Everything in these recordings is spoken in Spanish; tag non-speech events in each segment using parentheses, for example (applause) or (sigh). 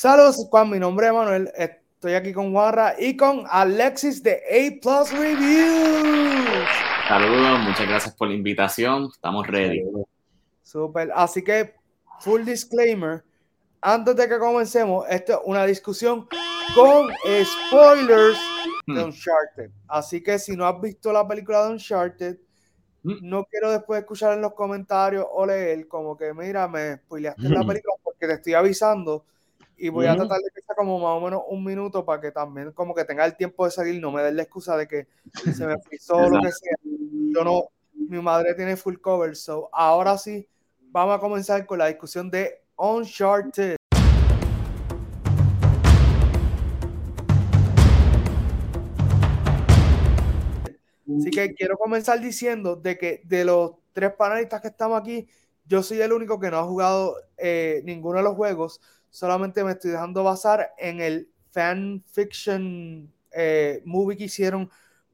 Saludos, Juan. Mi nombre es Manuel. Estoy aquí con Juanra y con Alexis de A Plus Reviews. Saludos, muchas gracias por la invitación. Estamos ready. Super. Así que, full disclaimer. Antes de que comencemos, esto es una discusión con spoilers de hmm. Uncharted. Así que si no has visto la película de Uncharted, hmm. no quiero después escuchar en los comentarios o leer como que, mira, me spoileaste la hmm. película porque te estoy avisando y voy a tratar de que sea como más o menos un minuto para que también como que tenga el tiempo de salir, no me dé la excusa de que se me frizó lo que sea. Yo no, mi madre tiene full cover, so ahora sí, vamos a comenzar con la discusión de Uncharted. Así que quiero comenzar diciendo de que de los tres panelistas que estamos aquí, yo soy el único que no ha jugado eh, ninguno de los juegos solamente me estoy dejando basar en el fan fiction eh, movie que hicieron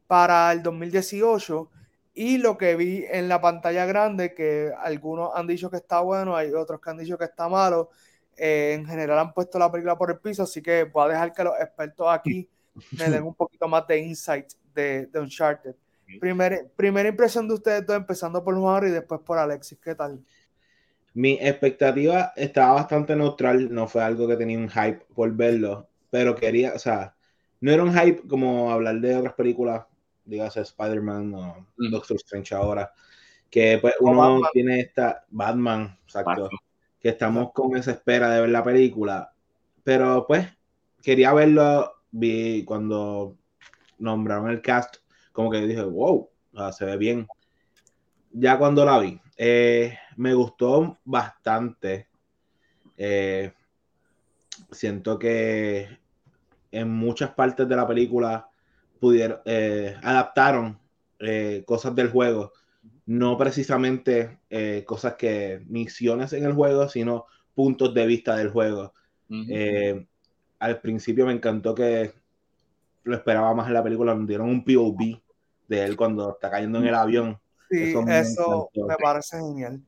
para el 2018 y lo que vi en la pantalla grande, que algunos han dicho que está bueno, hay otros que han dicho que está malo. Eh, en general han puesto la película por el piso, así que voy a dejar que los expertos aquí (laughs) me den un poquito más de insight de, de Uncharted. Primer, primera impresión de ustedes dos, empezando por Juan y después por Alexis, ¿qué tal? Mi expectativa estaba bastante neutral, no fue algo que tenía un hype por verlo, pero quería, o sea, no era un hype como hablar de otras películas, dígase Spider-Man o mm. Doctor Strange ahora, que pues uno tiene esta Batman, exacto, que estamos con esa espera de ver la película, pero pues quería verlo, vi cuando nombraron el cast, como que dije, wow, se ve bien. Ya cuando la vi, eh, me gustó bastante. Eh, siento que en muchas partes de la película pudieron, eh, adaptaron cosas del juego. No precisamente cosas que misiones en el juego, sino puntos de vista del juego. al principio me encantó que lo esperaba más en la película, nos dieron un POV de él cuando está cayendo en el avión Sí, eso, me, parece genial.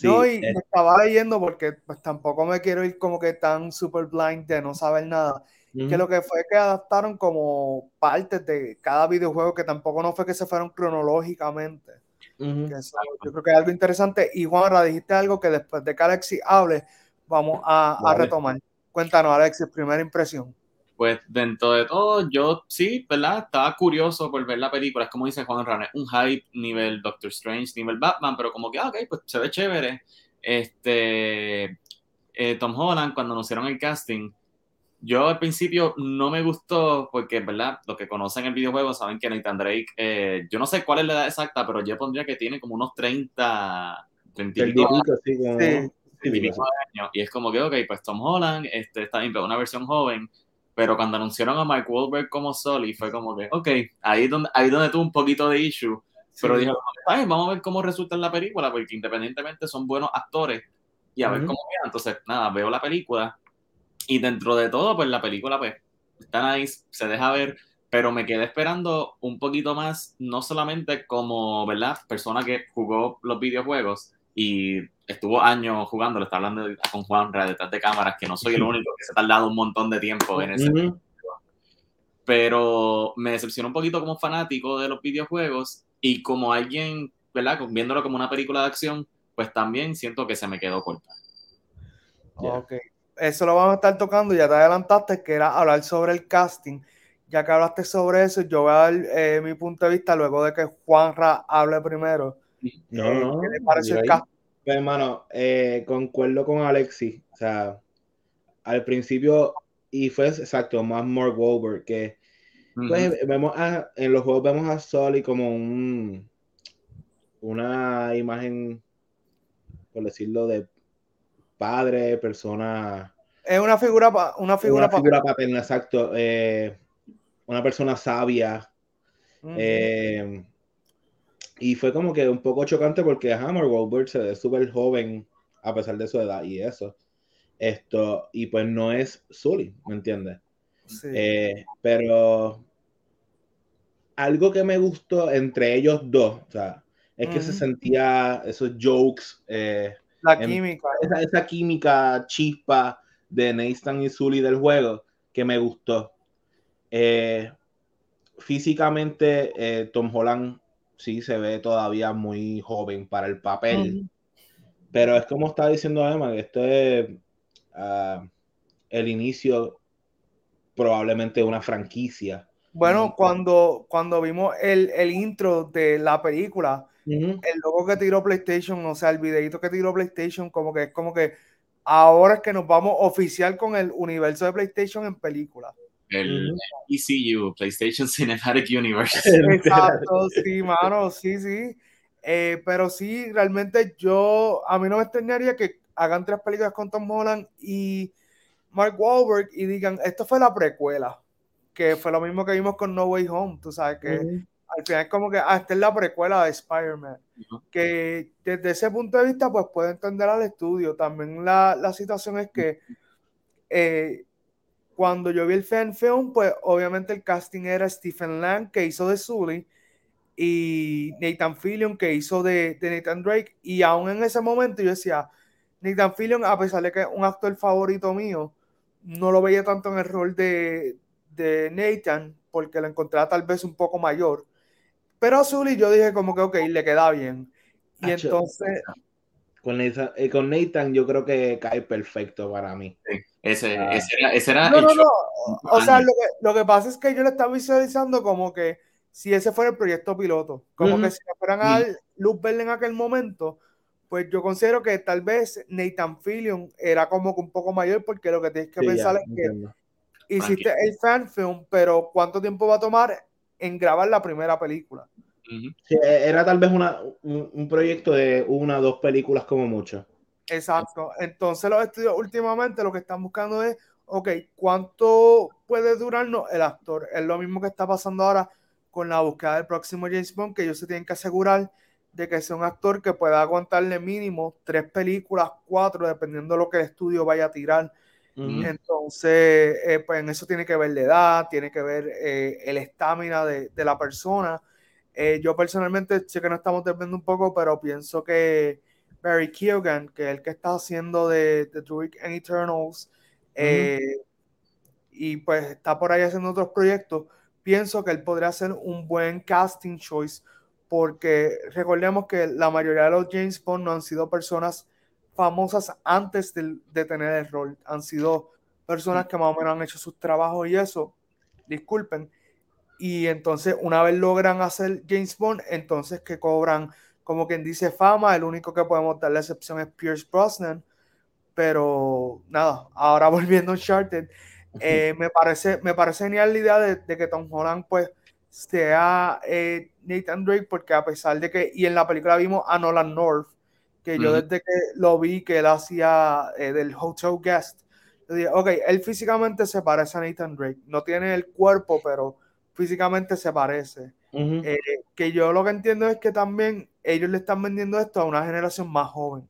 Yo y estaba leyendo porque pues tampoco me quiero ir como que tan super blind de no saber nada. Que lo que fue que adaptaron como partes de cada videojuego que tampoco no fue que se fueron cronológicamente. yo creo que es algo interesante. Y Juanra, dijiste algo que después de que Alexis hable, vamos a, a retomar. Cuéntanos, Alexis, primera impresión pues dentro de todo, yo sí, ¿verdad? Estaba curioso por ver la película. Es como dice Juan Rane, un hype nivel Doctor Strange, nivel Batman, pero como que, ah, ok, pues se ve chévere. Este, eh, Tom Holland, cuando anunciaron el casting, yo al principio no me gustó porque, ¿verdad? Los que conocen el videojuego saben que Nathan Drake, eh, yo no sé cuál es la edad exacta, pero yo pondría que tiene como unos 30, 30 años. Y es como que, ok, pues Tom Holland este, está bien, pero una versión joven pero cuando anunciaron a Mike Wahlberg como Sully, fue como que, ok, ahí es donde, ahí donde tuvo un poquito de issue. Pero dije, vamos a ver cómo resulta en la película, porque independientemente son buenos actores y a ver cómo queda. Entonces, nada, veo la película y dentro de todo, pues la película, pues, está nice, se deja ver, pero me quedé esperando un poquito más, no solamente como, ¿verdad? Persona que jugó los videojuegos y estuvo años jugando, le está hablando con Juan detrás de cámaras, que no soy el único que se ha tardado un montón de tiempo en ese. Pero me decepcionó un poquito como fanático de los videojuegos y como alguien, ¿verdad? Viéndolo como una película de acción, pues también siento que se me quedó corta. Ok, eso lo vamos a estar tocando, ya te adelantaste que era hablar sobre el casting. Ya que hablaste sobre eso, yo voy a dar eh, mi punto de vista luego de que Juanra hable primero. No, no. ¿Qué le parece el casting? Pues, hermano, eh, concuerdo con Alexis. O sea, al principio, y fue exacto, más Mark Wahlberg, que pues, vemos a, en los juegos vemos a Sully como un una imagen, por decirlo, de padre, persona. Es una figura, una figura, una figura paterna, exacto. Eh, una persona sabia. eh, y fue como que un poco chocante porque Hammer Wahlberg se ve súper joven a pesar de su edad y eso. Esto, y pues no es Sully, ¿me entiendes? Eh, pero algo que me gustó entre ellos dos, o sea, es que se sentía esos jokes. Eh, La química. Esa, esa, química chispa de Nathan y Zully del juego que me gustó. Eh, físicamente, eh, Tom Holland sí se ve todavía muy joven para el papel. Pero es como está diciendo Emma, que esto es ah, el inicio probablemente de una franquicia. Bueno, cuando, cuando vimos el, el intro de la película, el logo que tiró PlayStation, o sea, el videito que tiró PlayStation, como que es como que ahora es que nos vamos oficial con el universo de PlayStation en película. El ECU, PlayStation Cinematic Universe. (laughs) Exacto, (laughs) sí, mano, sí, sí. Eh, pero sí, realmente yo, a mí no me extrañaría que hagan tres películas con Tom Holland y Mark Wahlberg y digan, esto fue la precuela, que fue lo mismo que vimos con No Way Home, tú sabes, que al final es como que, ah, esta es la precuela de Spider-Man, que desde ese punto de vista, pues puede entender al estudio. También la, la situación es que eh, cuando yo vi el fan film, pues obviamente el casting era Stephen Lang, que hizo de Sully, y Nathan Fillion, que hizo de, Nathan Drake, y aún en ese momento yo decía, Nathan Fillion, a pesar de que es un actor favorito mío, no lo veía tanto en el rol de, de Nathan, porque lo encontraba tal vez un poco mayor. Pero a Sully yo dije como que, ok, le queda bien. Y entonces... Con Nathan, eh, con Nathan yo creo que cae perfecto para mí. ese, ah. ese, era, no, no, no. O sea, lo que, lo que pasa es que yo le estaba visualizando como que si ese fuera el proyecto piloto. Como que si me fueran a dar luz verde en aquel momento, pues yo considero que tal vez Nathan Fillion era como que un poco mayor, porque lo que tienes que pensar es que hiciste el fan film, pero ¿cuánto tiempo va a tomar en grabar la primera película? Era tal vez una, un, proyecto de una o dos películas como mucho. Exacto. Entonces los estudios últimamente lo que están buscando es, ok, ¿cuánto puede durarnos el actor? Es lo mismo que está pasando ahora con la búsqueda del próximo James Bond, que ellos se tienen que asegurar de que sea un actor que pueda aguantarle mínimo tres películas, cuatro, dependiendo de lo que el estudio vaya a tirar. Entonces, eh, pues en eso tiene que ver la edad, tiene que ver eh, el estamina de, de, la persona. Eh, yo personalmente sé que no estamos desviando un poco, pero pienso que Barry Keoghan, que es el que está haciendo de, The Druid and Eternals, y pues está por ahí haciendo otros proyectos, pienso que él podría ser un buen casting choice porque recordemos que la mayoría de los James Bond no han sido personas famosas antes de, de tener el rol, han sido personas que más o menos han hecho sus trabajos y eso, disculpen, y entonces una vez logran hacer James Bond, entonces que cobran como quien dice fama, el único que podemos dar la excepción es Pierce Brosnan, pero nada, ahora (laughs) volviendo a Uncharted, eh, me, parece, me parece genial la idea de, que Tom Holland pues sea eh, Nathan Drake, porque a pesar de que, y en la película vimos a Nolan North, que yo desde que lo vi que él hacía eh, del Hotel Guest, yo dije, ok, él físicamente se parece a Nathan Drake, no tiene el cuerpo, pero físicamente se parece. que yo lo que entiendo es que también ellos le están vendiendo esto a una generación más joven.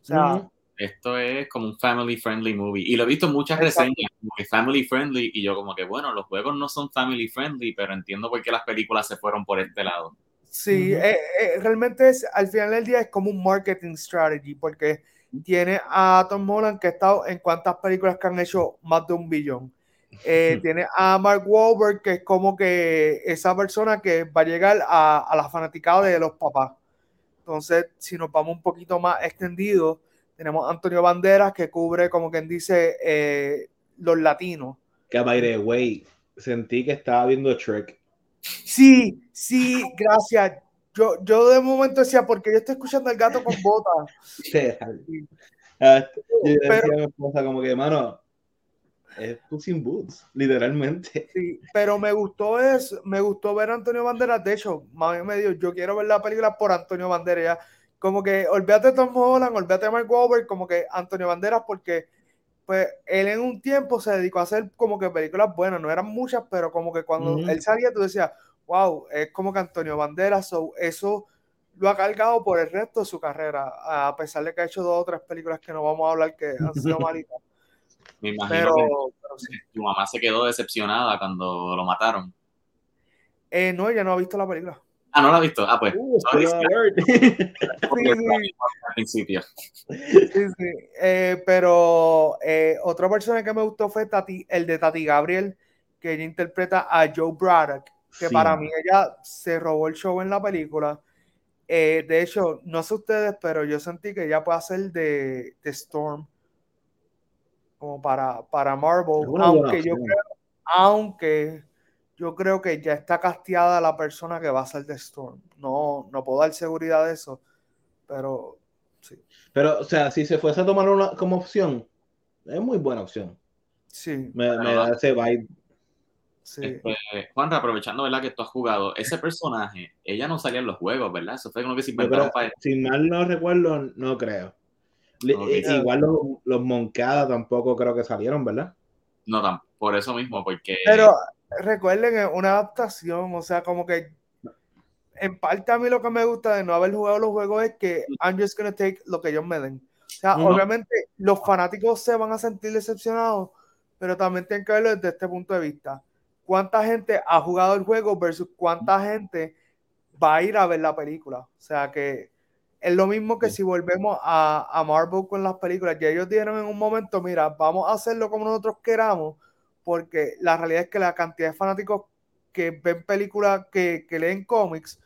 O sea, esto es como un family friendly movie. Y lo he visto en muchas reseñas, como que family friendly, y yo como que, bueno, los juegos no son family friendly, pero entiendo por qué las películas se fueron por este lado. Sí, eh, eh, realmente es, al final del día es como un marketing strategy, porque tiene a Tom Holland que ha estado en cuántas películas que han hecho más de un billón. Eh, tiene a Mark Wahlberg que es como que esa persona que va a llegar a, a la fanaticada de los papás. Entonces, si nos vamos un poquito más extendido, tenemos Antonio Banderas que cubre, como quien dice, eh, los latinos. Que by the way, sentí que estaba viendo Trek. Sí, sí, gracias. Yo, yo de momento decía, porque yo estoy escuchando el gato con botas. (laughs) Ah, yo decía a mi esposa como que, mano, es Puss in Boots, literalmente. Sí, pero me gustó eso, me gustó ver a Antonio Banderas. De hecho, mami me dijo, yo quiero ver la película por Antonio Banderas como que olvídate de Tom Holland, olvídate de Mark Wahlberg, como que Antonio Banderas, porque pues él en un tiempo se dedicó a hacer como que películas buenas, no eran muchas, pero como que cuando él salía tú decías, wow, es como que Antonio Banderas, so, eso lo ha cargado por el resto de su carrera, a pesar de que ha hecho dos o tres películas que no vamos a hablar que han sido (laughs) malitas. Me imagino que tu mamá se quedó decepcionada cuando lo mataron. Eh, no, ella no ha visto la película. Ah, no la he visto. Ah, pues. Uh, (laughs) porque Sí, sí. al principio. Sí, sí. Eh, pero eh, otra persona que me gustó fue Tati, el de Tati Gabriel, que ella interpreta a Joe Braddock, que Sí, para mí ella se robó el show en la película. Eh, de hecho, no sé ustedes, pero yo sentí que ella puede hacer de, de Storm como para, para Marvel, aunque yo creo, aunque yo creo que ya está casteada la persona que va a ser de Storm. No, no puedo dar seguridad de eso, pero sí. Pero, o sea, si se fuese a tomar una como opción, es muy buena opción. Sí, Me, da ese vibe. sí. Este, Juanra, aprovechando ¿verdad? que tú has jugado, ese personaje, ella no salía en los juegos, ¿verdad? Eso fue como que se inventaron para si mal no recuerdo, no creo. Eh, igual los, los Moncada tampoco creo que salieron, ¿verdad? No, tan, por eso mismo, porque Pero recuerden, es una adaptación, o sea, como que en parte a mí lo que me gusta de no haber jugado los juegos es que I'm just gonna take lo que ellos me den. O sea, obviamente los fanáticos se van a sentir decepcionados, pero también tienen que verlo desde este punto de vista. ¿Cuánta gente ha jugado el juego versus cuánta gente va a ir a ver la película? O sea, que es lo mismo que Sí. si volvemos a, a Marvel con las películas. Ya ellos dijeron en un momento, mira, vamos a hacerlo como nosotros queramos, porque la realidad es que la cantidad de fanáticos que ven películas, que, que leen cómics,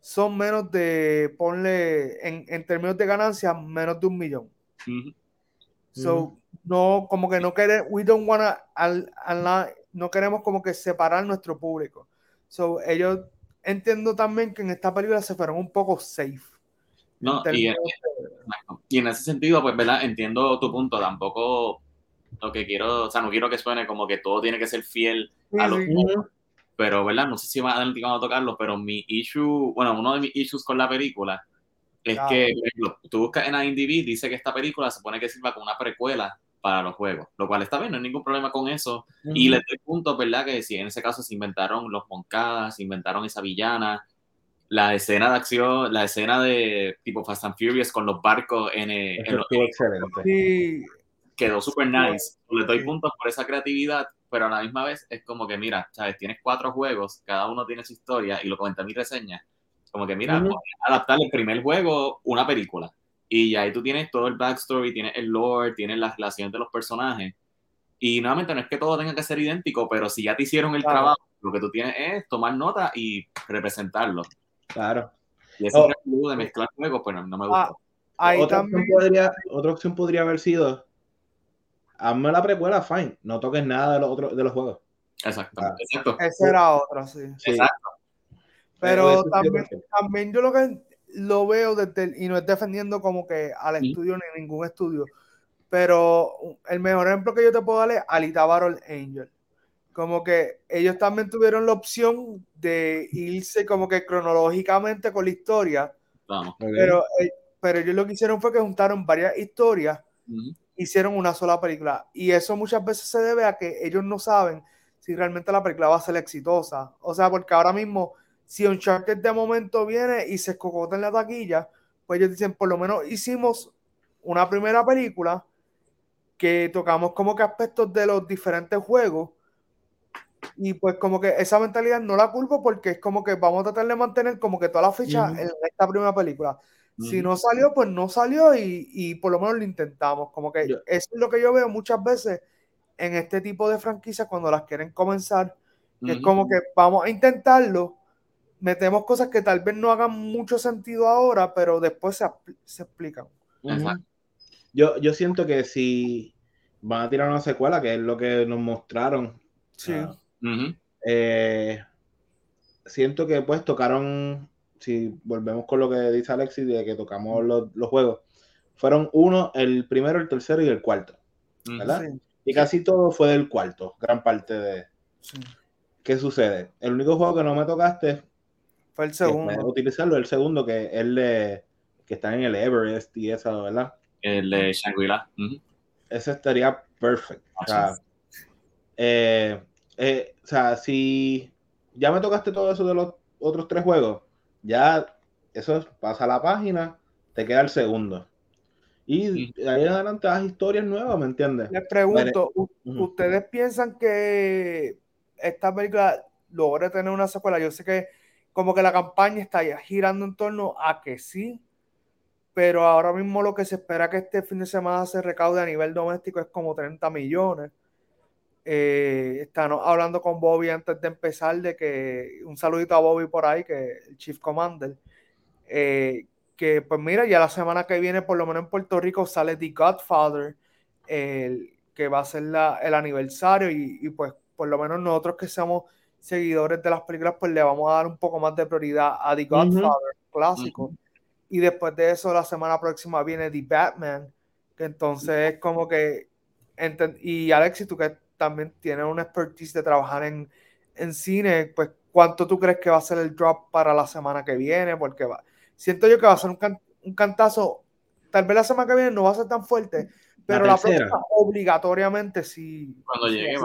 son menos de, ponle, en, en términos de ganancias, menos de un millón. So, no, como que no queremos, we don't wanna, al, al- no queremos como que separar nuestro público. So, ellos entiendo también que en esta película se fueron un poco safe. No, en y, Exacto. Y en ese sentido, pues, ¿verdad? Entiendo tu punto. Tampoco lo que quiero, o sea, no quiero que suene como que todo tiene que ser fiel a los sí. Ujú. pero, ¿verdad? No sé si más adelante vamos a tocarlo, pero mi issue, bueno, uno de mis issues con la película es Claro. que, tú buscas en IMDb, dice que esta película se supone que sirva como una precuela para los juegos, lo cual está bien, no hay ningún problema con eso. Y le doy punto, ¿verdad? Que si en ese caso se inventaron los Moncadas, se inventaron esa villana, la escena de acción, la escena de tipo Fast and Furious con los barcos en, eh, en los- excelente. Sí, quedó súper nice. Le doy puntos por esa creatividad, pero a la misma vez es como que, mira, ¿sabes? Tienes cuatro juegos, cada uno tiene su historia y lo comenté en mi reseña. Como que, mira, adaptar el primer juego una película. Y ahí tú tienes todo el backstory, tienes el lore, tienes las relaciones de los personajes. Y nuevamente no es que todo tenga que ser idéntico, pero si ya te hicieron el Claro. trabajo, lo que tú tienes es tomar nota y representarlo. Claro. Y ese Oh. de mezclar juegos, pues no, no me gusta. Ah, ahí otra, también. opción podría, otra opción podría haber sido hazme la precuela, fine. No toques nada de los otros de los juegos. Exacto, Ah. exacto. Esa era otra, sí. Sí. Exacto. Pero sí, también, también yo lo que lo veo desde y no es defendiendo como que al estudio ni ningún estudio, pero el mejor ejemplo que yo te puedo dar es Alita Battle Angel. Como que ellos también tuvieron la opción de irse como que cronológicamente con la historia, Vamos. Ok. pero, eh, pero ellos lo que hicieron fue que juntaron varias historias, Ujú. hicieron una sola película. Y eso muchas veces se debe a que ellos no saben si realmente la película va a ser exitosa. O sea, porque ahora mismo, si Uncharted de momento viene y se escocota en la taquilla, pues ellos dicen, por lo menos hicimos una primera película que tocamos como que aspectos de los diferentes juegos. Y pues como que esa mentalidad no la culpo porque es como que vamos a tratar de mantener como que toda la ficha Ujú. en esta primera película. Si no salió, pues no salió y, y por lo menos lo intentamos. Como que eso es lo que yo veo muchas veces en este tipo de franquicias cuando las quieren comenzar, que es como que vamos a intentarlo, metemos cosas que tal vez no hagan mucho sentido ahora, pero después se, se explican. Exacto. Yo, yo siento que si van a tirar una secuela, que es lo que nos mostraron, Sí, Eh, siento que pues tocaron, si volvemos con lo que dice Alexis, de que tocamos los, los juegos, fueron uno, el primero, el tercero y el cuarto. ¿verdad? sí, Y casi todo fue del cuarto, gran parte de... sí. ¿Qué sucede? El único juego que no me tocaste, Fue el que segundo. utilizarlo, el segundo, que es el de, que está en el Everest y eso, ¿verdad? El de Shangri-La. Ese estaría perfecto. O sea, eh, eh, o sea, si ya me tocaste todo eso de los otros tres juegos, ya eso es, pasa a la página, te queda el segundo. Y de ahí en adelante haz historias nuevas, ¿me entiendes? Les pregunto, ¿u- Ujú. ¿ustedes piensan que esta película logre tener una secuela? Yo sé que, como que la campaña está ya girando en torno a que sí, pero ahora mismo lo que se espera que este fin de semana se recaude a nivel doméstico es como 30 millones. Eh, están hablando con Bobby antes de empezar de que un saludito a Bobby por ahí, que el Chief Commander, eh, que pues mira, ya la semana que viene, por lo menos en Puerto Rico, sale The Godfather, el, que va a ser la, el aniversario y, y, pues por lo menos nosotros que somos seguidores de las películas, pues le vamos a dar un poco más de prioridad a The Godfather, uh -huh. clásico. Uh -huh. Y después de eso, la semana próxima viene The Batman, que entonces es como que, y Alexis, tú que también tienes una expertise de trabajar en, en cine, pues ¿cuánto tú crees que va a ser el drop para la semana que viene? Porque va, siento yo que va a ser un, can, un cantazo, tal vez la semana que viene no va a ser tan fuerte, pero la, la próxima obligatoriamente sí. Cuando sí, llegue.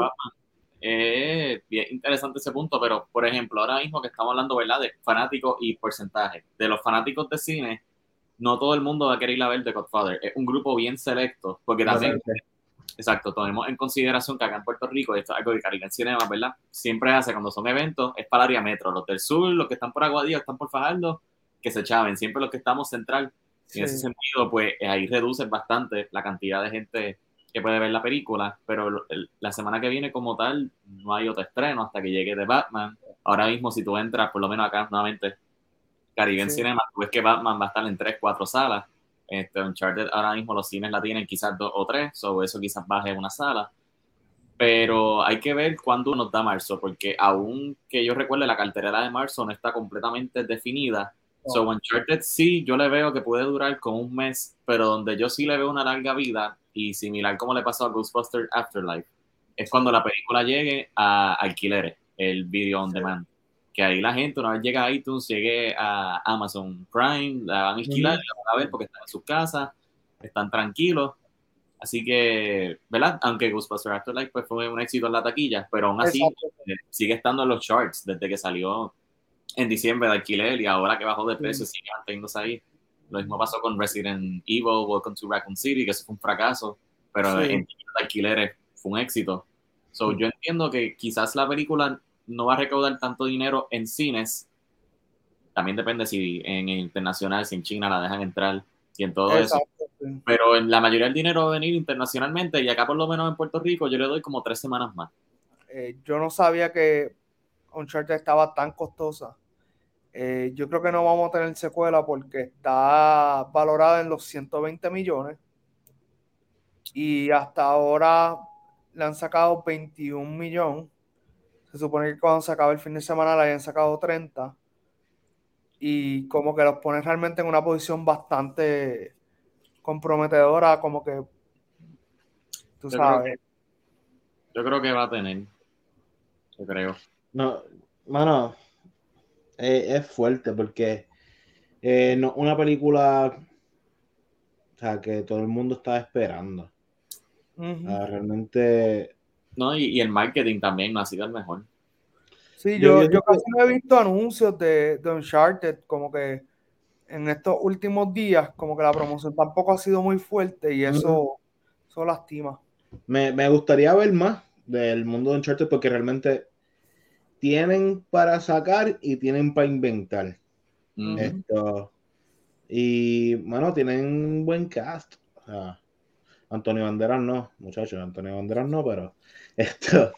Es bien interesante ese punto, pero por ejemplo, ahora mismo que estamos hablando, ¿verdad?, de fanáticos y porcentaje. De los fanáticos de cine, no todo el mundo va a querer ir a ver The Godfather. Es un grupo bien selecto, porque también, exacto, tomemos en consideración que acá en Puerto Rico, esto es algo que Caribbean Cinema, ¿verdad?, siempre hace cuando son eventos, es para el área metro. Los del sur, los que están por Aguadillo, están por Fajardo, que se chaven. Siempre los que estamos central. Sí. En ese sentido, pues ahí reduce bastante la cantidad de gente que puede ver la película, pero el, la semana que viene como tal no hay otro estreno hasta que llegue The Batman. Ahora mismo si tú entras, por lo menos acá nuevamente, Caribbean sí. Cinema, tú ves que Batman va a estar en tres, cuatro salas. Este, Uncharted ahora mismo los cines la tienen quizás dos o tres, o eso quizás baje una sala. Pero hay que ver cuándo nos da marzo, porque aún que yo recuerde la cartelera de marzo no está completamente definida. So Uncharted sí, yo le veo que puede durar como un mes, pero donde yo sí le veo una larga vida y similar como le pasó a Ghostbusters Afterlife, es cuando la película llegue a alquileres, el video on demand. Que ahí la gente, una vez llega a iTunes, llegue a Amazon Prime, la van a alquilar, mm -hmm. la van a ver porque están en sus casas, están tranquilos. Así que, ¿verdad? Aunque Ghostbusters Afterlife pues, fue un éxito en la taquilla, pero aún así eh, sigue estando en los charts desde que salió en diciembre de alquiler y ahora que bajó de precio, mm -hmm. sigue manteniéndose ahí. Lo mismo pasó con Resident Evil, Welcome to Raccoon City, que eso fue un fracaso, pero sí. en alquileres fue un éxito. So, yo entiendo que quizás la película no va a recaudar tanto dinero en cines. También depende si en internacional, si en China la dejan entrar y en todo Exacto, eso. Sí. Pero en la mayoría del dinero va a venir internacionalmente y acá por lo menos en Puerto Rico yo le doy como tres semanas más. Eh, yo no sabía que Uncharted estaba tan costosa. Eh, yo creo que no vamos a tener secuela porque está valorada en los 120 millones. Y hasta ahora le han sacado 21 millones. Se supone que cuando se acabe el fin de semana le hayan sacado 30. Y como que los pone realmente en una posición bastante comprometedora, como que tú yo sabes. Creo que, yo creo que va a tener. Yo creo. No, mano, eh, es fuerte porque eh, no, una película o sea, que todo el mundo estaba esperando. Uh -huh. uh, realmente. No, y, y, el marketing también no ha sido el mejor. Sí, yo, yo, yo casi no he visto anuncios de, de Uncharted, como que en estos últimos días, como que la promoción tampoco ha sido muy fuerte y eso, uh -huh. eso lastima. Me, me gustaría ver más del mundo de Uncharted porque realmente tienen para sacar y tienen para inventar. Uh -huh. Esto. Y, bueno, tienen un buen cast. O sea, Antonio Banderas no, muchachos, Antonio Banderas no, pero (laughs) esto,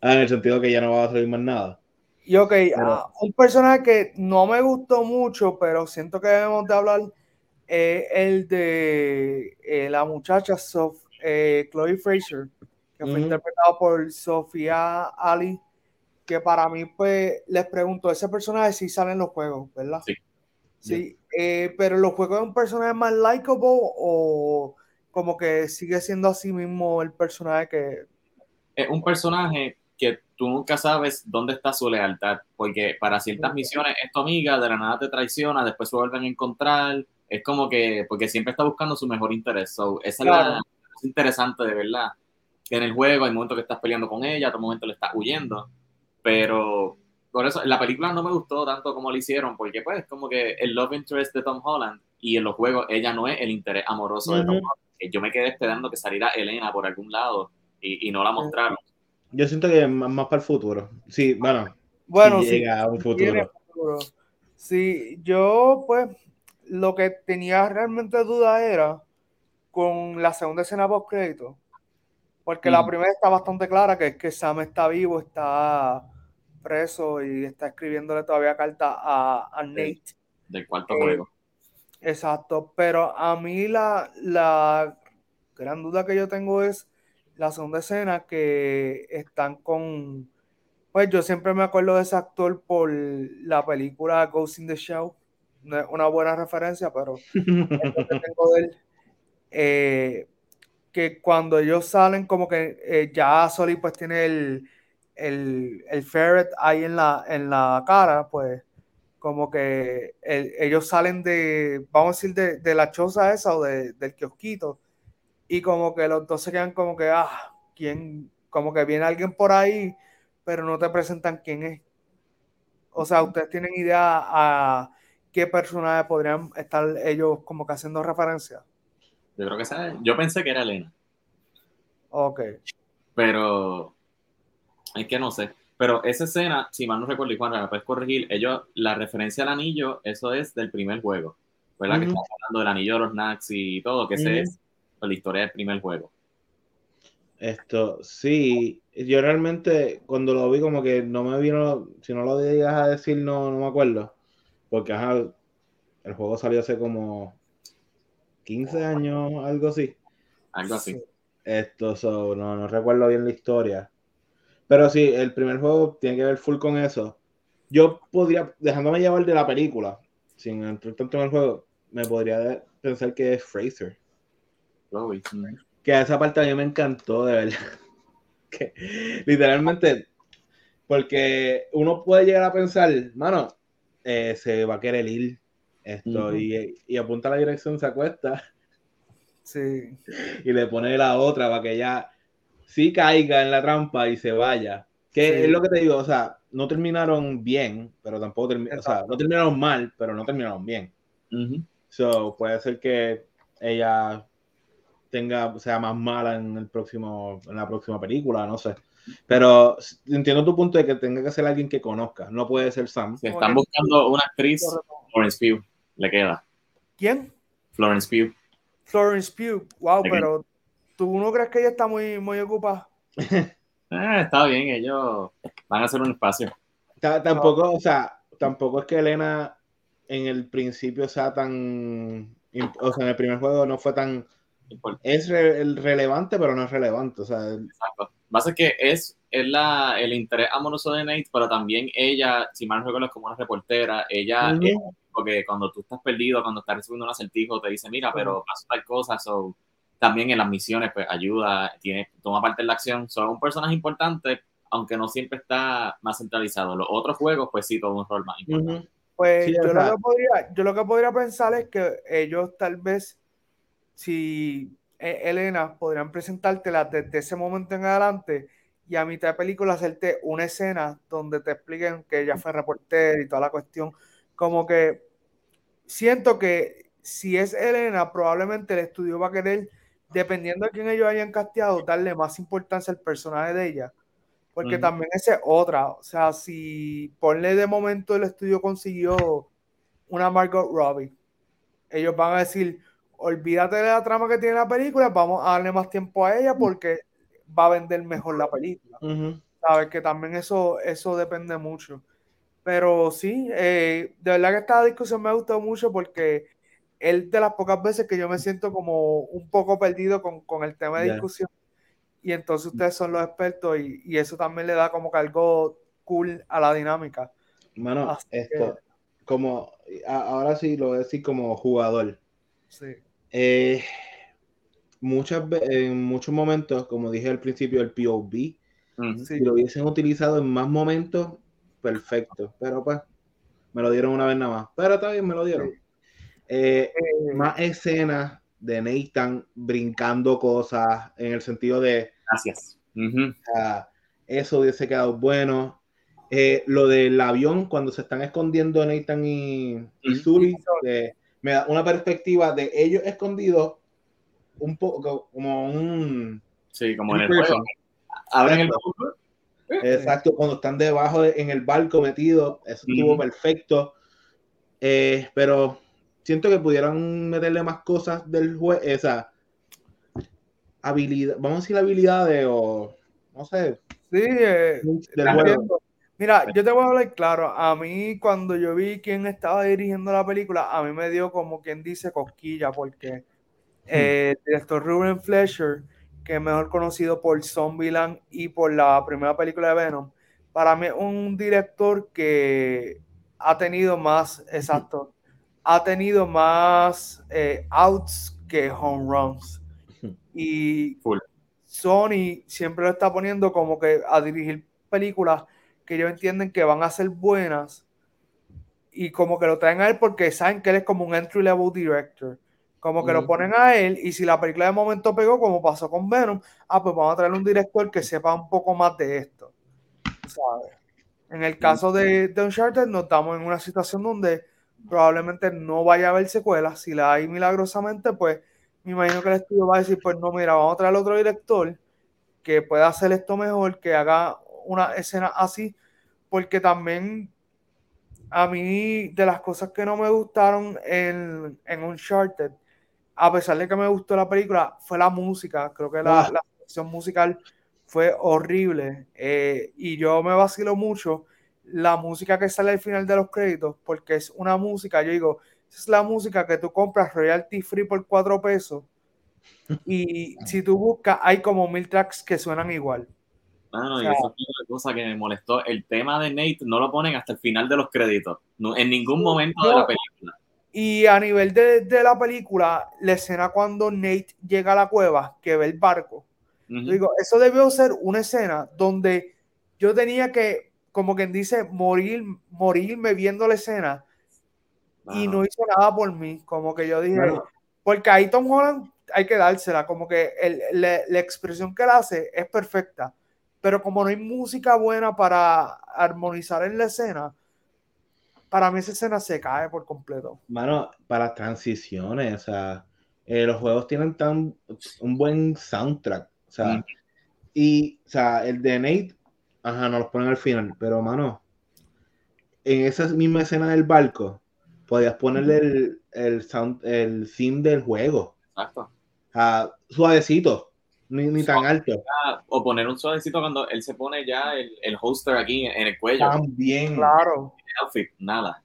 en el sentido que ya no va a salir más nada. Y ok, pero, uh, un personaje que no me gustó mucho, pero siento que debemos de hablar, eh, el de eh, la muchacha Sof, eh, Chloe Fraser, que fue uh -huh. interpretado por Sofía Ali, que para mí, pues, les pregunto, ese personaje sí sale en los juegos, ¿verdad? Sí. Sí, eh, pero los juegos es un personaje más likable o como que sigue siendo así mismo el personaje que... Es un personaje que tú nunca sabes dónde está su lealtad, porque para ciertas misiones es tu amiga, de la nada te traiciona, después se vuelven a encontrar, es como que, porque siempre está buscando su mejor interés, so, esa claro. es, la, es interesante de verdad, que en el juego hay momentos que estás peleando con ella, otro momento le estás huyendo, pero por eso la película no me gustó tanto como lo hicieron, porque pues como que el love interest de Tom Holland y en los juegos ella no es el interés amoroso uh -huh. de Tom Holland, yo me quedé esperando que saliera Elena por algún lado y, y no la mostraron. Yo siento que es más, más, para el futuro. Sí, bueno. Bueno, si llega a un futuro. Sí, yo pues lo que tenía realmente duda era con la segunda escena post crédito. Porque la primera está bastante clara, que es que Sam está vivo, está preso y está escribiéndole todavía carta a, a Nate. Del cuarto juego. Exacto, pero a mí la, la gran duda que yo tengo es la segunda escena que están con, pues yo siempre me acuerdo de ese actor por la película Ghost in the Shell, una buena referencia, pero es (laughs) lo que tengo de él. Eh, que cuando ellos salen como que eh, ya Soli pues tiene el, el, el, ferret ahí en la, en la cara, pues como que ellos salen de, vamos a decir, de, de la choza esa o de, del kiosquito, y como que los dos se quedan como que, ah, ¿quién? Como que viene alguien por ahí, pero no te presentan quién es. O sea, ¿ustedes tienen idea a qué personaje podrían estar ellos como que haciendo referencia? Yo creo que sabe. Yo pensé que era Elena. Ok. Pero es que no sé. Pero esa escena, si mal no recuerdo, y Juan, me puedes corregir, ellos, la referencia al anillo, eso es del primer juego. ¿Verdad? Que estamos hablando del anillo de los Nax y todo, que ese es la historia del primer juego. Esto, sí, yo realmente cuando lo vi como que no me vino, si no lo digas a decir no, no me acuerdo, porque ajá, el juego salió hace como 15 años, algo así. Algo así. Esto, no, no recuerdo bien la historia. Pero sí, el primer juego tiene que ver full con eso. Yo podría, dejándome llevar de la película, sin entrar tanto en el juego, me podría pensar que es Fraser. Que esa parte a mí me encantó, de verdad. (laughs) que, literalmente, porque uno puede llegar a pensar, mano, eh, se va a querer ir esto, y, y, apunta la dirección, se acuesta. Sí. (laughs) Y le pone la otra para que ya sí caiga en la trampa y se vaya. Que es lo que te digo, o sea, no terminaron bien, pero tampoco terminaron, o sea, no terminaron mal, pero no terminaron bien. So, puede ser que ella tenga, sea más mala en el próximo, en la próxima película, no sé. Pero entiendo tu punto de que tenga que ser alguien que conozca, no puede ser Sam. Se están buscando una actriz, Florence Pugh, le queda. ¿Quién? Florence Pugh. Florence Pugh, wow, pero ¿tú no crees que ella está muy, muy ocupada? Eh, (laughs) está bien, ellos van a hacer un espacio. tampoco, o sea, tampoco es que Elena en el principio sea tan, o sea, en el primer juego no fue tan, es relevante, pero no es relevante, o sea. Exacto. Pasa que es, es la, el interés amoroso de Nate, pero también ella, si mal no recuerdo, es como una reportera, ella porque cuando tú estás perdido, cuando estás recibiendo un acertijo, te dice, mira, pero pasa tal cosa, so, también en las misiones, pues ayuda, tiene, toma parte en la acción, son un personaje importante, aunque no siempre está más centralizado. Los otros juegos, pues sí, todo un rol más importante. Pues yo, lo que podría, yo lo que podría pensar es que ellos tal vez, si eh, Elena, podrían presentártela desde ese momento en adelante y a mitad de película hacerte una escena donde te expliquen que ella fue reportera y toda la cuestión como que siento que si es Elena, probablemente el estudio va a querer, dependiendo de quién ellos hayan casteado, darle más importancia al personaje de ella. Porque también esa es otra. O sea, si ponle de momento el estudio consiguió una Margot Robbie, ellos van a decir, olvídate de la trama que tiene la película, vamos a darle más tiempo a ella porque va a vender mejor la película. Sabes que también eso, eso depende mucho. Pero sí, eh, de verdad que esta discusión me ha gustado mucho porque es de las pocas veces que yo me siento como un poco perdido con, con el tema de discusión. Y entonces ustedes son los expertos y, y, eso también le da como que algo cool a la dinámica. Bueno, esto, como, ahora sí lo voy a decir como jugador. Sí. Eh, muchas en muchos momentos, como dije al principio, el POV, si lo hubiesen utilizado en más momentos, perfecto. Pero pues, me lo dieron una vez nada más. Pero también me lo dieron. Eh, más escenas de Nathan brincando cosas en el sentido de. Gracias. eso hubiese quedado bueno. Eh, lo del avión, cuando se están escondiendo Nathan y, y me da una perspectiva de ellos escondidos un poco como un. Sí, como en el juego. Abren el Exacto, cuando están debajo en el barco metido, eso estuvo perfecto. Eh, pero siento que pudieran meterle más cosas del juego, esa habilidad, vamos a decir habilidades o no sé. Sí, eh, Mira, yo te voy a hablar claro. A mí, cuando yo vi quién estaba dirigiendo la película, a mí me dio como quien dice cosquilla, porque hmm. eh, el director Ruben Fleischer, que es mejor conocido por Zombieland y por la primera película de Venom, para mí es un director que ha tenido más, exacto, ha tenido más eh, outs que home runs. (laughs) Y Sony siempre lo está poniendo como que a dirigir películas que ellos entienden que van a ser buenas y como que lo traen a él porque saben que él es como un entry level director. Como que lo ponen a él y si la película de momento pegó, como pasó con Venom, ah, pues vamos a traer un director que sepa un poco más de esto. En el caso de, de Uncharted, nos estamos en una situación donde probablemente no vaya a haber secuelas. Si la hay milagrosamente, pues me imagino que el estudio va a decir, pues no, mira, vamos a traer otro director que pueda hacer esto mejor, que haga una escena así, porque también a mí de las cosas que no me gustaron en, en Uncharted, a pesar de que me gustó la película, fue la música. Creo que la, ah. la musical fue horrible. Eh, y yo me vacilo mucho la música que sale al final de los créditos, porque es una música, yo digo, es la música que tú compras royalty free por cuatro pesos. Y (laughs) si tú buscas, hay como mil tracks que suenan igual. y eso es una cosa que me molestó. El tema de Nate no lo ponen hasta el final de los créditos, en ningún momento de la película. Y a nivel de, de, la película, la escena cuando Nate llega a la cueva, que ve el barco, digo, eso debió ser una escena donde yo tenía que, como quien dice, morir, morirme viendo la escena y no hizo nada por mí. Como que yo dije, porque ahí Tom Holland hay que dársela, como que el, la expresión que él hace es perfecta, pero como no hay música buena para armonizar en la escena, para mí esa escena se cae por completo. Mano, para transiciones, o sea, eh, los juegos tienen tan un buen soundtrack, o sea, y, o sea, el de Nate, ajá, no los ponen al final, pero mano, en esa misma escena del barco, podías ponerle el, el sound, el theme del juego. Exacto. suavecito, ni, ni tan alto. O poner un suavecito cuando él se pone ya el, el holster aquí en el cuello. También. Claro outfit, nada.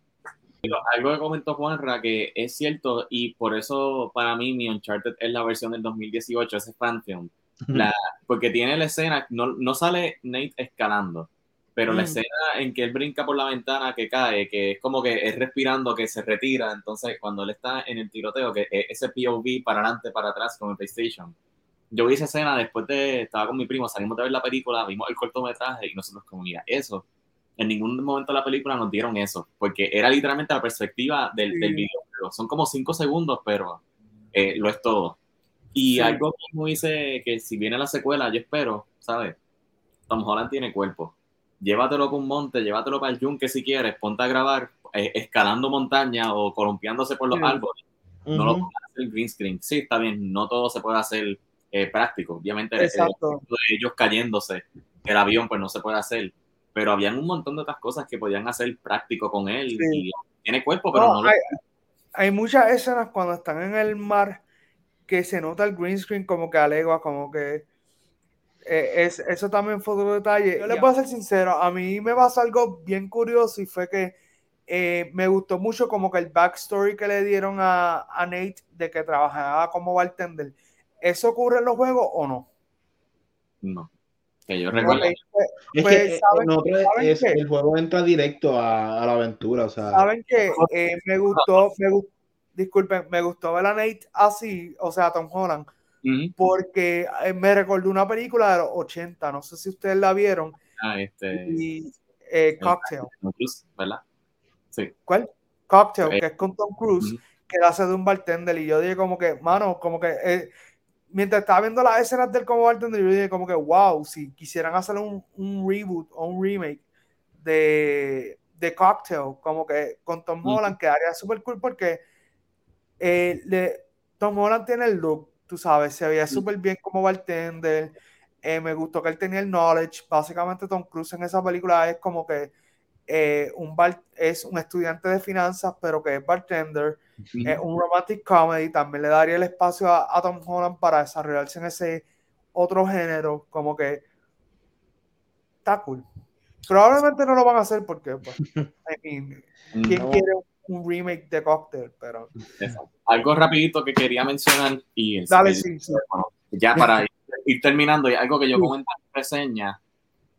algo que comentó Juanra que es cierto y por eso para mí mi Uncharted es la versión del 2018, ese Pantheon. La, (laughs) porque tiene la escena, no, no sale Nate escalando, pero la escena en que él brinca por la ventana que cae, que es como que es respirando, que se retira, entonces cuando él está en el tiroteo, que es ese POV para adelante, para atrás, como en PlayStation. Yo vi esa escena después de, estaba con mi primo, salimos de ver la película, vimos el cortometraje y nosotros como, mira, eso en ningún momento de la película nos dieron eso, porque era literalmente la perspectiva del, del videojuego. Son como cinco segundos, pero eh, lo es todo. Y algo mismo dice que si viene la secuela, yo espero, ¿sabes? Tom Holland tiene cuerpo. Llévatelo con un monte, llévatelo para el yunque si quieres, ponte a grabar eh, escalando montaña o columpiándose por los árboles. No lo a hacer green screen. Sí, está bien, no todo se puede hacer eh, práctico. Obviamente, ellos cayéndose, el avión, pues no se puede hacer pero habían un montón de otras cosas que podían hacer práctico con él. Y tiene cuerpo, pero no, hay, muchas escenas cuando están en el mar que se nota el green screen como que alegua, como que eh, es, eso también fue otro detalle. Yo les voy a ser sincero, a mí me pasó algo bien curioso y fue que eh, me gustó mucho como que el backstory que le dieron a, a Nate de que trabajaba como bartender. ¿Eso ocurre en los juegos o no? No. Que yo recuerdo. Pues, es que el juego entra directo a, la aventura. O sea. Saben que eh, me gustó, me disculpen, me gustó ver a Nate así, o sea, Tom Holland, porque eh, me recordó una película de los 80, no sé si ustedes la vieron. Ah, este. Y, eh, Cocktail. ¿verdad? Sí. ¿Cuál? Cocktail, que es con Tom Cruise, que hace de un bartender. Y yo dije, como que, mano, como que mientras estaba viendo las escenas del como bartender, yo dije como que, wow, si quisieran hacer un, un reboot o un remake de, de, Cocktail, como que con Tom Holland, quedaría súper cool porque eh, le, Tom Holland tiene el look, tú sabes, se veía súper bien como bartender. Eh, me gustó que él tenía el knowledge. Básicamente Tom Cruise en esa película es como que eh, un bar, es un estudiante de finanzas, pero que es bartender. Es un romantic comedy. También le daría el espacio a, Tom Holland para desarrollarse en ese otro género. Como que está cool. Probablemente no lo van a hacer porque, pues, (laughs) ¿quién quiere un remake de Cocktail? Pero... Algo rapidito que quería mencionar y Dale, sí, ya para (laughs) ir, terminando, y algo que yo comenté en reseña,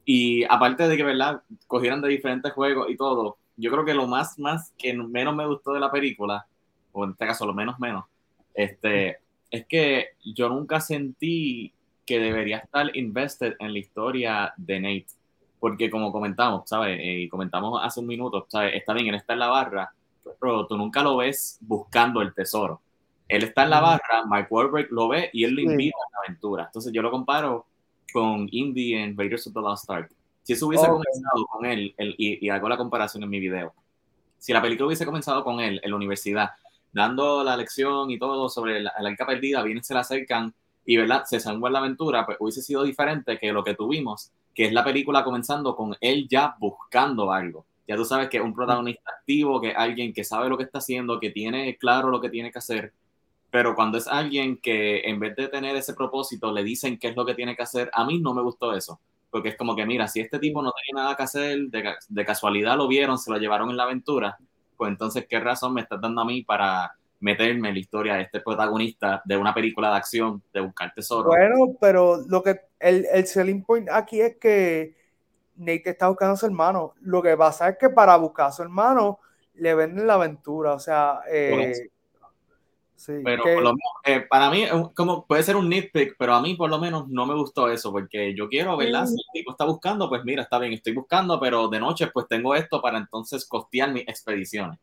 y aparte de que, ¿verdad? Cogieran de diferentes juegos y todo, yo creo que lo más, más que menos me gustó de la película, o en este caso lo menos menos, este, es que yo nunca sentí que debería estar invested en la historia de Nate. Porque como comentamos, ¿sabes? Eh, y comentamos hace un minuto, ¿sabes? Está bien, él está en la barra, pero tú nunca lo ves buscando el tesoro. Él está en la barra, Mike Wahlberg lo ve y él lo invita a la aventura. Entonces yo lo comparo con Indy en Raiders of the Lost Ark. Si eso hubiese comenzado con él, y, hago la comparación en mi video, si la película hubiese comenzado con él en la universidad, dando la lección y todo sobre la, la arca perdida, vienen, se la acercan y ¿verdad? se en la aventura, pues hubiese sido diferente que lo que tuvimos, que es la película comenzando con él ya buscando algo. Ya tú sabes que es un protagonista activo, que es alguien que sabe lo que está haciendo, que tiene claro lo que tiene que hacer pero cuando es alguien que en vez de tener ese propósito le dicen qué es lo que tiene que hacer, a mí no me gustó eso, porque es como que, mira, si este tipo no tiene nada que hacer, de, casualidad lo vieron, se lo llevaron en la aventura, pues entonces, ¿qué razón me estás dando a mí para meterme en la historia de este protagonista de una película de acción, de buscar tesoro? Bueno, pero lo que el, el selling point aquí es que Nate está buscando a su hermano. Lo que pasa es que para buscar a su hermano le venden la aventura, o sea, eh, pero por lo menos, eh, para mí, como puede ser un nitpick, pero a mí por lo menos no me gustó eso, porque yo quiero, ¿verdad? Si el tipo está buscando, pues mira, está bien, estoy buscando, pero de noche pues tengo esto para entonces costear mis expediciones.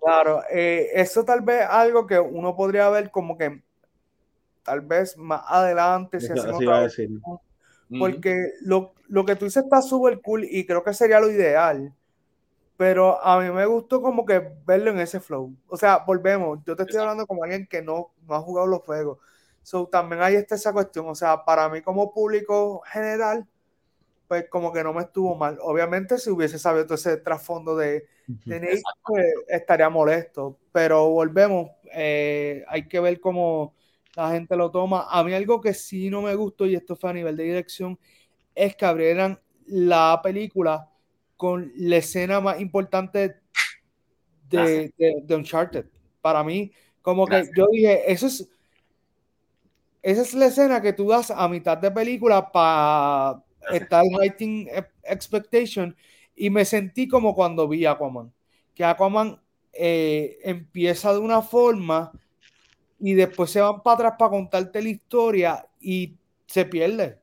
Claro, eh, eso tal vez algo que uno podría ver como que tal vez más adelante, si porque lo, lo que tú dices está súper cool y creo que sería lo ideal pero a mí me gustó como que verlo en ese flow. O sea, volvemos, yo te estoy hablando como alguien que no, no ha jugado los juegos. So, también hay esta esa cuestión. O sea, para mí como público general, pues como que no me estuvo mal. Obviamente si hubiese sabido todo ese trasfondo de, de pues estaría molesto. Pero volvemos, eh, hay que ver cómo la gente lo toma. A mí algo que sí no me gustó, y esto fue a nivel de dirección, es que abrieran la película con la escena más importante de, de, Uncharted. Para mí, como que yo dije, eso es, esa es la escena que tú das a mitad de película para estar writing expectation y me sentí como cuando vi Aquaman, que Aquaman eh, empieza de una forma y después se van para atrás para contarte la historia y se pierde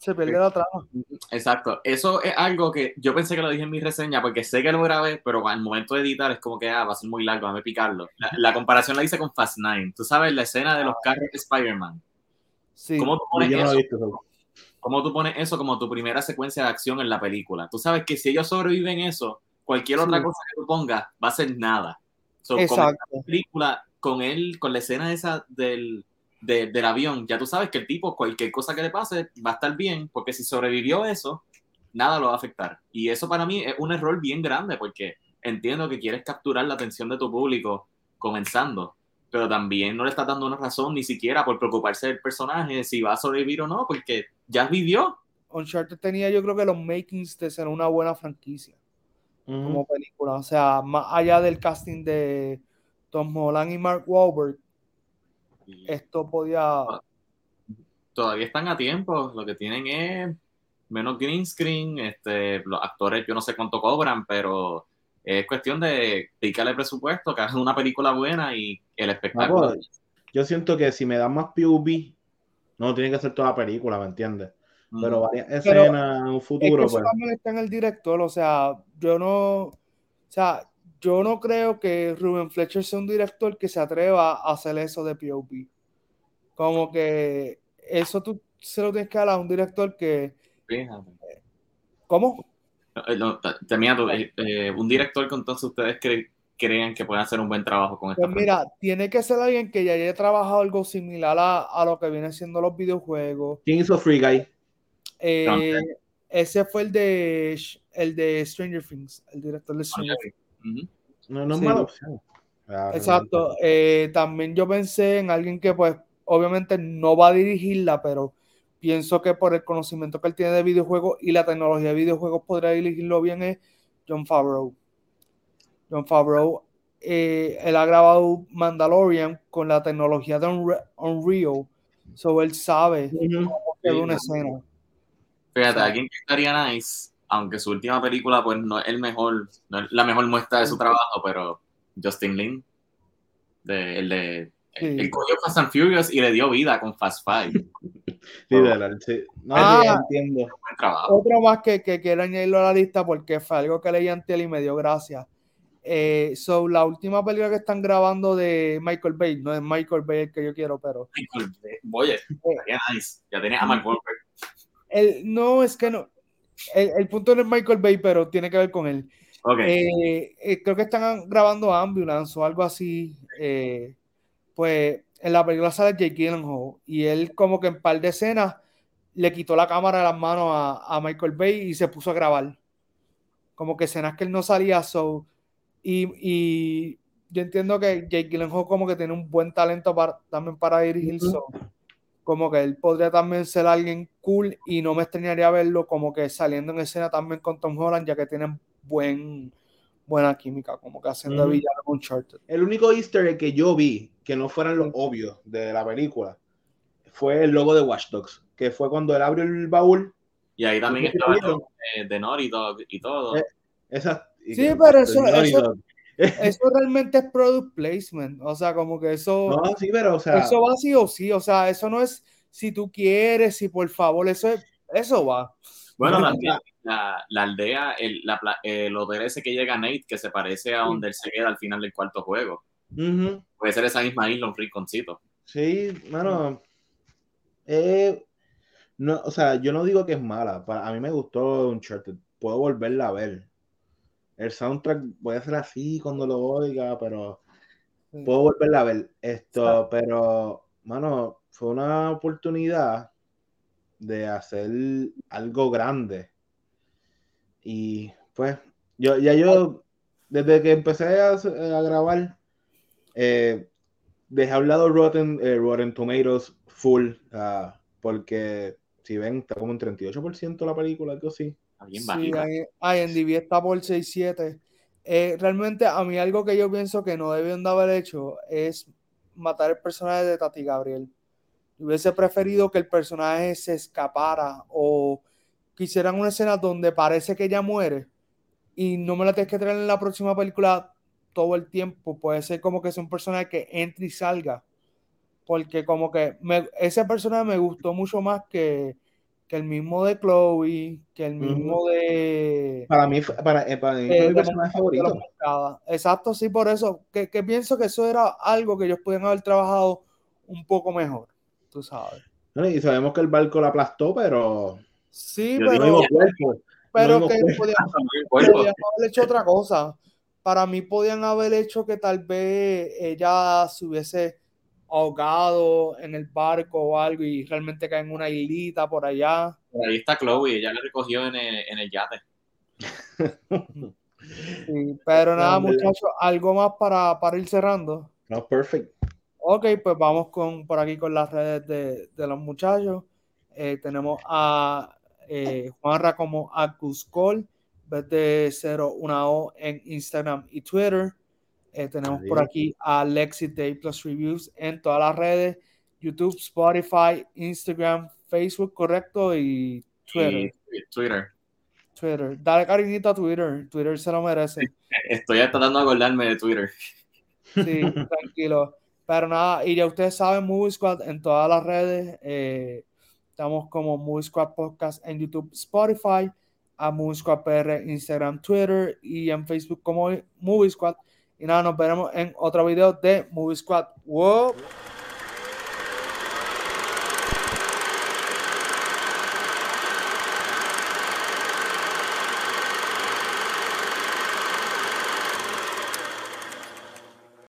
se pierde la trama. Exacto. Eso es algo que yo pensé que lo dije en mi reseña porque sé que lo grabé, pero al momento de editar es como que ah, va a ser muy largo, a picarlo. La, comparación la hice con Fast Nine. Tú sabes la escena de los ah. carros de Spider-Man. Sí. ¿Cómo tú pones eso? ¿Cómo tú pones eso como tu primera secuencia de acción en la película? Tú sabes que si ellos sobreviven eso, cualquier otra cosa que tú pongas va a ser nada. Exacto. La película, con él, con la escena esa del, del avión, ya tú sabes que el tipo, cualquier cosa que le pase, va a estar bien, porque si sobrevivió eso, nada lo va a afectar. Y eso para mí es un error bien grande, porque entiendo que quieres capturar la atención de tu público comenzando, pero también no le estás dando una razón ni siquiera por preocuparse del personaje, si va a sobrevivir o no, porque ya vivió. Uncharted tenía yo creo que los makings de ser una buena franquicia como película, o sea, más allá del casting de Tom Holland y Mark Wahlberg, esto podía... Todavía están a tiempo, lo que tienen es menos green screen, este, los actores yo no sé cuánto cobran, pero es cuestión de dedicarle presupuesto, que hagan una película buena y el espectáculo. yo siento que si me dan más PUB, no tiene que hacer toda la película, ¿me entiendes? Pero varias escenas en un futuro. Es que pues. también está en el director, o sea, yo no, o sea, yo no creo que Ruben Fletcher sea un director que se atreva a hacer eso de POP. Como que eso tú se lo tienes que dar a un director que. Fíjate. ¿Cómo? No, eh, eh, un director con todos ustedes creen que pueden hacer un buen trabajo con esta Pues mira, tiene que ser alguien que ya haya trabajado algo similar a, a lo que vienen siendo los videojuegos. ¿Quién hizo Free Guy? Eh, Entonces- ese fue el de el de Stranger Things, el director de Stranger Things. No, no es Sí. mala opción. Exacto. Eh, también yo pensé en alguien que, pues, obviamente no va a dirigirla, pero pienso que por el conocimiento que él tiene de videojuegos y la tecnología de videojuegos podría dirigirlo bien es John Favreau. John Favreau, eh, él ha grabado Mandalorian con la tecnología de Unre- Unreal, so él sabe Ujú. cómo queda una escena. Fíjate, alguien que estaría nice, aunque su última película pues no es el mejor, no es la mejor muestra de su trabajo, pero Justin Lin, de, el de Sí. el cogió Fast and Furious y le dio vida con Fast Five. (laughs) Literal, sí. No, Ah. sí, entiendo. Otro más que, que quiero añadirlo a la lista porque fue algo que leí ante él y me dio gracia. Eh, so, la última película que están grabando de Michael Bay, no es Michael Bay el que yo quiero, pero Oye, estaría nice. Ya tenés a Mark Wahlberg. el, no, es que no. El, el punto no es Michael Bay, pero tiene que ver con él. Eh, eh, creo que están grabando Ambulance o algo así. eh, pues en la película sale Jake Gyllenhaal y él como que en par de escenas le quitó la cámara de las manos a, a Michael Bay y se puso a grabar. Como que escenas que él no salía, so, y, y yo entiendo que Jake Gyllenhaal como que tiene un buen talento para, también para dirigir, so, como que él podría también ser alguien cool y no me extrañaría verlo como que saliendo en escena también con Tom Holland, ya que tienen buen, buena química, como que haciendo villano con Uncharted. El único easter egg que yo vi, que no fueran los obvios de la película, fue el logo de Watch Dogs, que fue cuando él abrió el baúl. Y ahí también ¿Viste estaba el de, de Naughty Dog y todo. Eh, Esa, y Sí, que- pero eso- eso-. Eso realmente es product placement, o sea, como que eso, No, sí, pero, o sea, eso va sí o sí, o sea, eso no es si tú quieres, si por favor, eso es, eso va. Bueno, la, la aldea, el, la, el hotel ese que llega Nate, que se parece a donde él se queda al final del cuarto juego. Puede ser esa misma isla, un rinconcito. Sí, mano. eh, no, o sea, yo no digo que es mala. Para, a mí me gustó Uncharted. Puedo volverla a ver. El soundtrack voy a hacer así cuando lo oiga, pero puedo volverla a ver. Esto, pero, mano, fue una oportunidad de hacer algo grande. Y pues, yo, ya yo, desde que empecé a, a grabar, eh, dejé a un lado Rotten, eh, Rotten Tomatoes full, ah, porque si ven, está como en 38% la película, algo así. Está bien Sí, bajita. ahí- IMDb está por 6.7. Eh, realmente a mí algo que yo pienso que no debieron de haber hecho es matar el personaje de Tati Gabriel. Yo hubiese preferido que el personaje se escapara o que hicieran una escena donde parece que ella muere y no me la tienes que traer en la próxima película todo el tiempo. Puede ser como que sea un personaje que entre y salga. Porque como que me- ese personaje me gustó mucho más que, que el mismo de Chloe, que el mismo de... Para mí, para, eh, para mí fue Eh, mi personaje favorito. Exacto, sí, por eso. Que, que pienso que eso era algo que ellos podían haber trabajado un poco mejor, tú sabes. Y sabemos que el barco la aplastó, pero Sí, Yo pero, cuerpo. pero no que (laughs) podían haber hecho otra cosa. Para mí podían haber hecho que tal vez ella se hubiese ahogado en el barco o algo y realmente cae en una islita por allá. Por ahí está Chloe, ella le recogió en el, en el yate. Sí, pero nada, muchachos, algo más para, para ir cerrando. No, perfect. Ok, pues vamos con por aquí con las redes de, de los muchachos. Eh, tenemos a eh, Juanra como Acuscol, vez de 0 una O en Instagram y Twitter. Eh, tenemos por aquí a Lexi Day Plus Reviews en todas las redes: YouTube, Spotify, Instagram, Facebook, correcto, y Twitter. Y Twitter. Twitter. Dale cariñito a Twitter. Twitter se lo merece. (laughs) Estoy tratando de acordarme de Twitter. Sí, (laughs) tranquilo. Pero nada, y ya ustedes saben, Movie Squad en todas las redes. eh, estamos como Movie Squad Podcast en YouTube, Spotify, a Movie Squad PR, Instagram, Twitter y en Facebook como Movie Squad. Y nada, nos veremos en otro video de Movie Squad. ¡Wow!